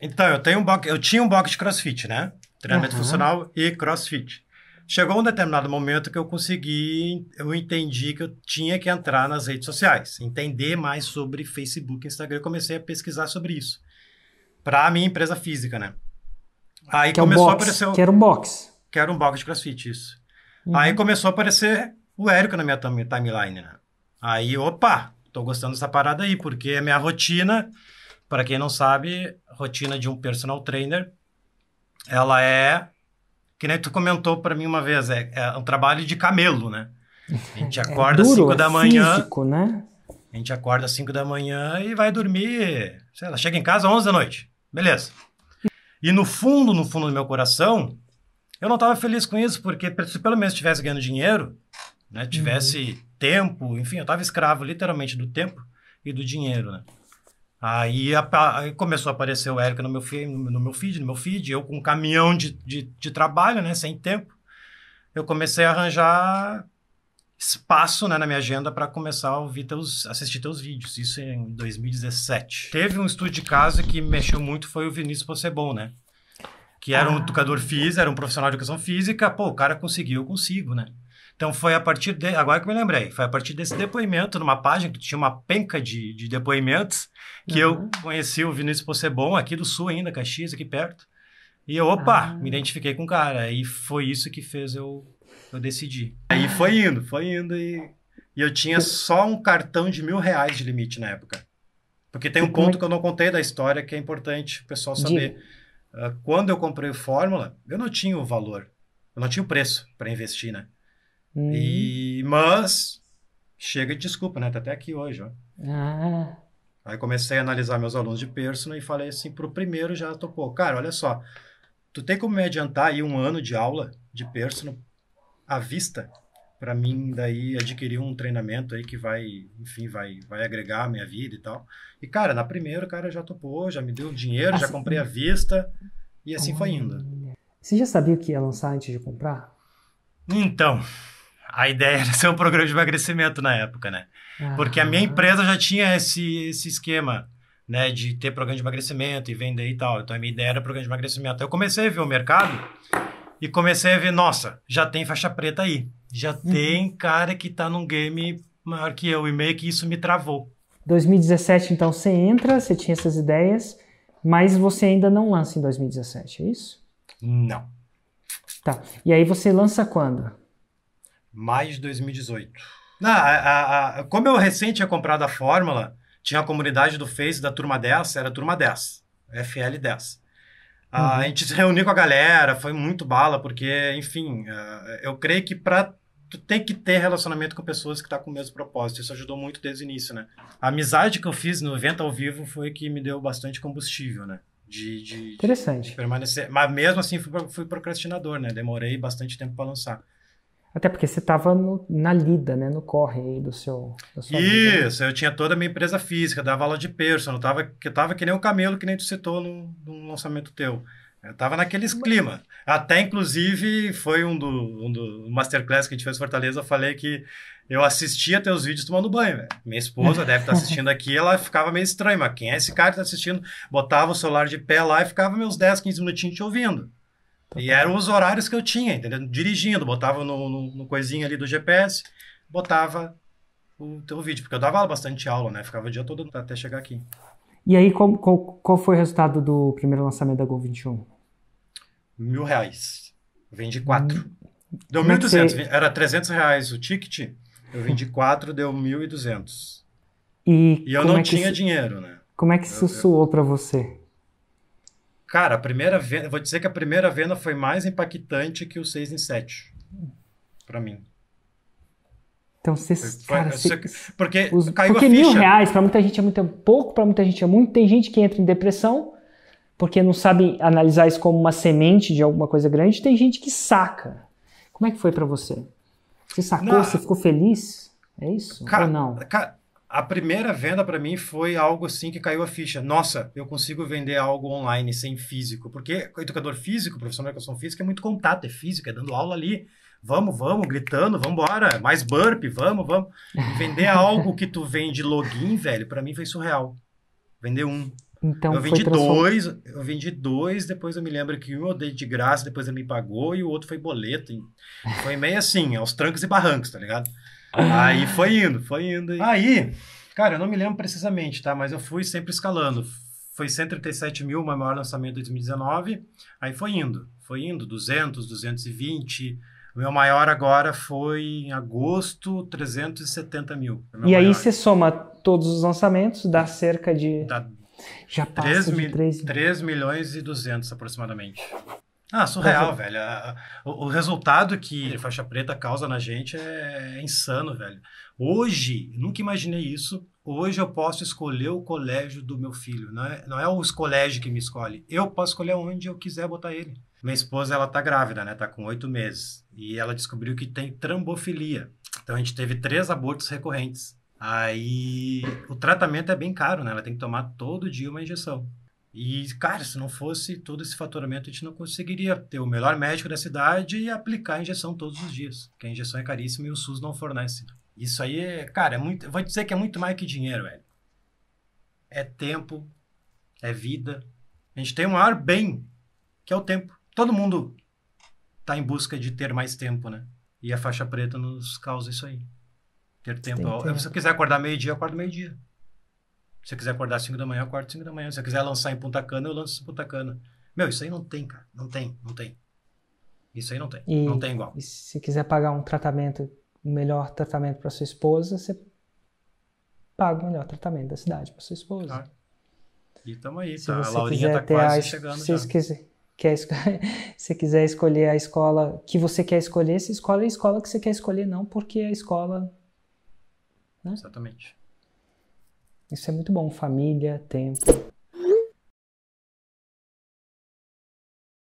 Então, eu tenho um box, eu tinha um box de crossfit, né? Treinamento Aham. funcional e crossfit. Chegou um determinado momento que eu consegui, eu entendi que eu tinha que entrar nas redes sociais, entender mais sobre Facebook e Instagram. Eu comecei a pesquisar sobre isso. Para a minha empresa física, né? Aí Que é o começou a box. aparecer o- Que era um box. que era um box de crossfit, isso. Uhum. Aí começou a aparecer o Érico na minha time- timeline, né? Aí, opa, tô gostando dessa parada aí, porque a minha rotina, para quem não sabe, a rotina de um personal trainer, ela é, que nem tu comentou para mim uma vez, é, é um trabalho de camelo, né? A gente É acorda duro, 5 é da manhã, Físico, né? a gente acorda às 5 da manhã e vai dormir, sei lá, chega em casa às 11 da noite. Beleza. E no fundo, no fundo do meu coração, eu não estava feliz com isso, porque se pelo menos estivesse ganhando dinheiro, né, tivesse tempo, enfim, eu estava escravo literalmente do tempo e do dinheiro, né? Aí, aí começou a aparecer o Érico no meu, feed, no meu feed, no meu feed, eu com um caminhão de, de, de trabalho, né, sem tempo. Eu comecei a arranjar espaço né, na minha agenda para começar a ouvir teus, assistir teus vídeos. Isso em 2017. Teve um estudo de caso que me mexeu muito, foi o Vinícius Possebon, né? Que era um Ah. educador físico, era um profissional de educação física. Pô, o cara conseguiu, eu consigo, né? Então foi a partir de. Agora que eu me lembrei, foi a partir desse depoimento, numa página que tinha uma penca de, de depoimentos, que eu Uhum. conheci o Vinícius Possebon, aqui do sul ainda, Caxias, aqui perto. E eu, opa, Ah. me identifiquei com o cara. E foi isso que fez eu, eu decidir. Aí foi indo, foi indo e, e eu tinha só um cartão de mil reais de limite na época. Porque tem um ponto é- que eu não contei da história que é importante o pessoal saber. Ah, quando eu comprei o Fórmula, eu não tinha o valor, eu não tinha o preço para investir, né? Hum. E, mas chega de desculpa, né? Tá até aqui hoje, ó. Ah, Aí comecei a analisar meus alunos de personal e falei assim, pro primeiro já topou. Cara, olha só, tu tem como me adiantar aí um ano de aula de personal à vista para mim daí adquirir um treinamento aí que vai, enfim, vai, vai agregar a minha vida e tal. E cara, na primeira o cara já topou, já me deu dinheiro, já Assim- comprei à vista e assim foi indo. Você já sabia o que ia lançar antes de comprar? Então, a ideia era ser um programa de emagrecimento na época, né? Porque a minha empresa já tinha esse, esse esquema, né, de ter programa de emagrecimento e vender e tal. Então a minha ideia era programa de emagrecimento. Eu comecei a ver o mercado e comecei a ver, nossa, já tem faixa preta aí. Já Uhum. tem cara que tá num game maior que eu e meio que isso me travou. 2017, então, você entra, você tinha essas ideias, mas você ainda não lança em 2017, é isso? Não. Tá. E aí você lança quando? Maio de 2018. Não, a, a- a- como eu recente tinha comprado a Fórmula, tinha a comunidade do Face da Turma 10, era Turma 10, FL10. Ah, Uhum. A gente se reuniu com a galera, foi muito bala, porque, enfim, ah, eu creio que para tu tem que ter relacionamento com pessoas que estão com o mesmo propósito. Isso ajudou muito desde o início, né? A amizade que eu fiz no evento ao vivo foi que me deu bastante combustível, né? De, de, de Interessante. permanecer. Mas mesmo assim fui, fui procrastinador, né? Demorei bastante tempo para lançar. Até porque você estava na lida, né? No corre aí do seu. Sua vida, né? Isso, eu tinha toda a minha empresa física, dava aula de personal, tava, que eu tava que nem o camelo que nem tu citou no, no lançamento teu. Eu tava naqueles clima. Até, inclusive, foi um do, um do Masterclass que a gente fez em Fortaleza, eu falei que eu assistia teus vídeos tomando banho, velho. Minha esposa deve estar assistindo aqui, ela ficava meio estranha, mas quem é esse cara que tá assistindo? Botava o celular de pé lá e ficava meus 10, 15 minutinhos te ouvindo. E eram os horários que eu tinha, entendeu? Dirigindo, botava no, no, no coisinho ali do GPS, botava o teu vídeo, porque eu dava bastante aula, né? Ficava o dia todo até chegar aqui. E aí, qual, qual, qual foi o resultado do primeiro lançamento da Gol 21? Mil reais. Vendi quatro. Deu Como é que 1.200. você- Era 300 reais o ticket. Eu vendi quatro, deu 1.200. E, E eu não é tinha isso- dinheiro, né? Como é que isso soou pra você? Cara, a primeira venda, vou dizer que a primeira venda foi mais impactante que o 6 em 7. Pra mim. Então, você. Foi- Cara, você- porque os- caiu porque a mil ficha. reais pra muita gente é muito pouco, pra muita gente é muito. Tem gente que entra em depressão porque não sabe analisar isso como uma semente de alguma coisa grande. Tem gente que saca. Como é que foi pra você? Você sacou? Não. Você ficou feliz? É isso? Ca- Ou não? ca- a primeira venda pra mim foi algo assim que caiu a ficha. Nossa, eu consigo vender algo online sem físico. Porque educador físico, profissional de educação física, é muito contato, é físico, é dando aula ali. Vamos, vamos, gritando, vamos embora. Mais burp, vamos, vamos. E vender algo que tu vende login, velho, pra mim foi surreal. Vender um. Então eu vendi dois, eu vendi dois, depois eu me lembro que um eu dei de graça, depois ele me pagou, e o outro foi boleto. Foi meio assim, aos trancos e barrancos, tá ligado? Aí foi indo, foi indo. e- Aí, cara, eu não me lembro precisamente, tá? Mas eu fui sempre escalando. Foi 137 mil, o meu maior lançamento de 2019. Aí foi indo, foi indo, 200, 220. O meu maior agora foi em agosto, 370 mil. E aí você soma todos os lançamentos, dá cerca de. Dá Já 3, passa de mil, 3 3 milhões e 200 aproximadamente. Ah, surreal, velho. A- a- O, o resultado que faixa preta causa na gente é, é insano, velho. Hoje, nunca imaginei isso. Hoje eu posso escolher o colégio do meu filho. Não é, não é os colégios que me escolhe. Eu posso escolher onde eu quiser botar ele. Minha esposa, ela tá grávida, né? Tá com oito meses. E ela descobriu que tem trambofilia. Então a gente teve três abortos recorrentes. Aí o tratamento é bem caro, né? Ela tem que tomar todo dia uma injeção. E, cara, se não fosse todo esse faturamento, a gente não conseguiria ter o melhor médico da cidade e aplicar a injeção todos os dias. Porque a injeção é caríssima e o SUS não fornece. Isso aí é, cara, é muito. Vou dizer que é muito mais que dinheiro, velho. É tempo, é vida. A gente tem o maior bem, que é o tempo. Todo mundo tá em busca de ter mais tempo, né? E a faixa preta nos causa isso aí. Ter tempo. Tem Eu- tempo. Se eu quiser acordar meio-dia, eu acordo meio-dia. Se eu quiser acordar às 5 da manhã, eu acordo às 5 da manhã. Se eu quiser lançar em Punta Cana, eu lanço em Punta Cana. Meu, isso aí não tem, cara. Não tem, não tem. Isso aí não tem. E- Não tem igual. E se quiser pagar um tratamento, o melhor tratamento para sua esposa, você paga o melhor tratamento da cidade para sua esposa. Ah, E tamo aí, se tá? A você Laurinha quiser tá quase a, chegando se você quiser, quer se quiser escolher a escola que você quer escolher, você escolhe a escola que você quer escolher, não porque a escola. Exatamente. Isso é muito bom. Família, tempo.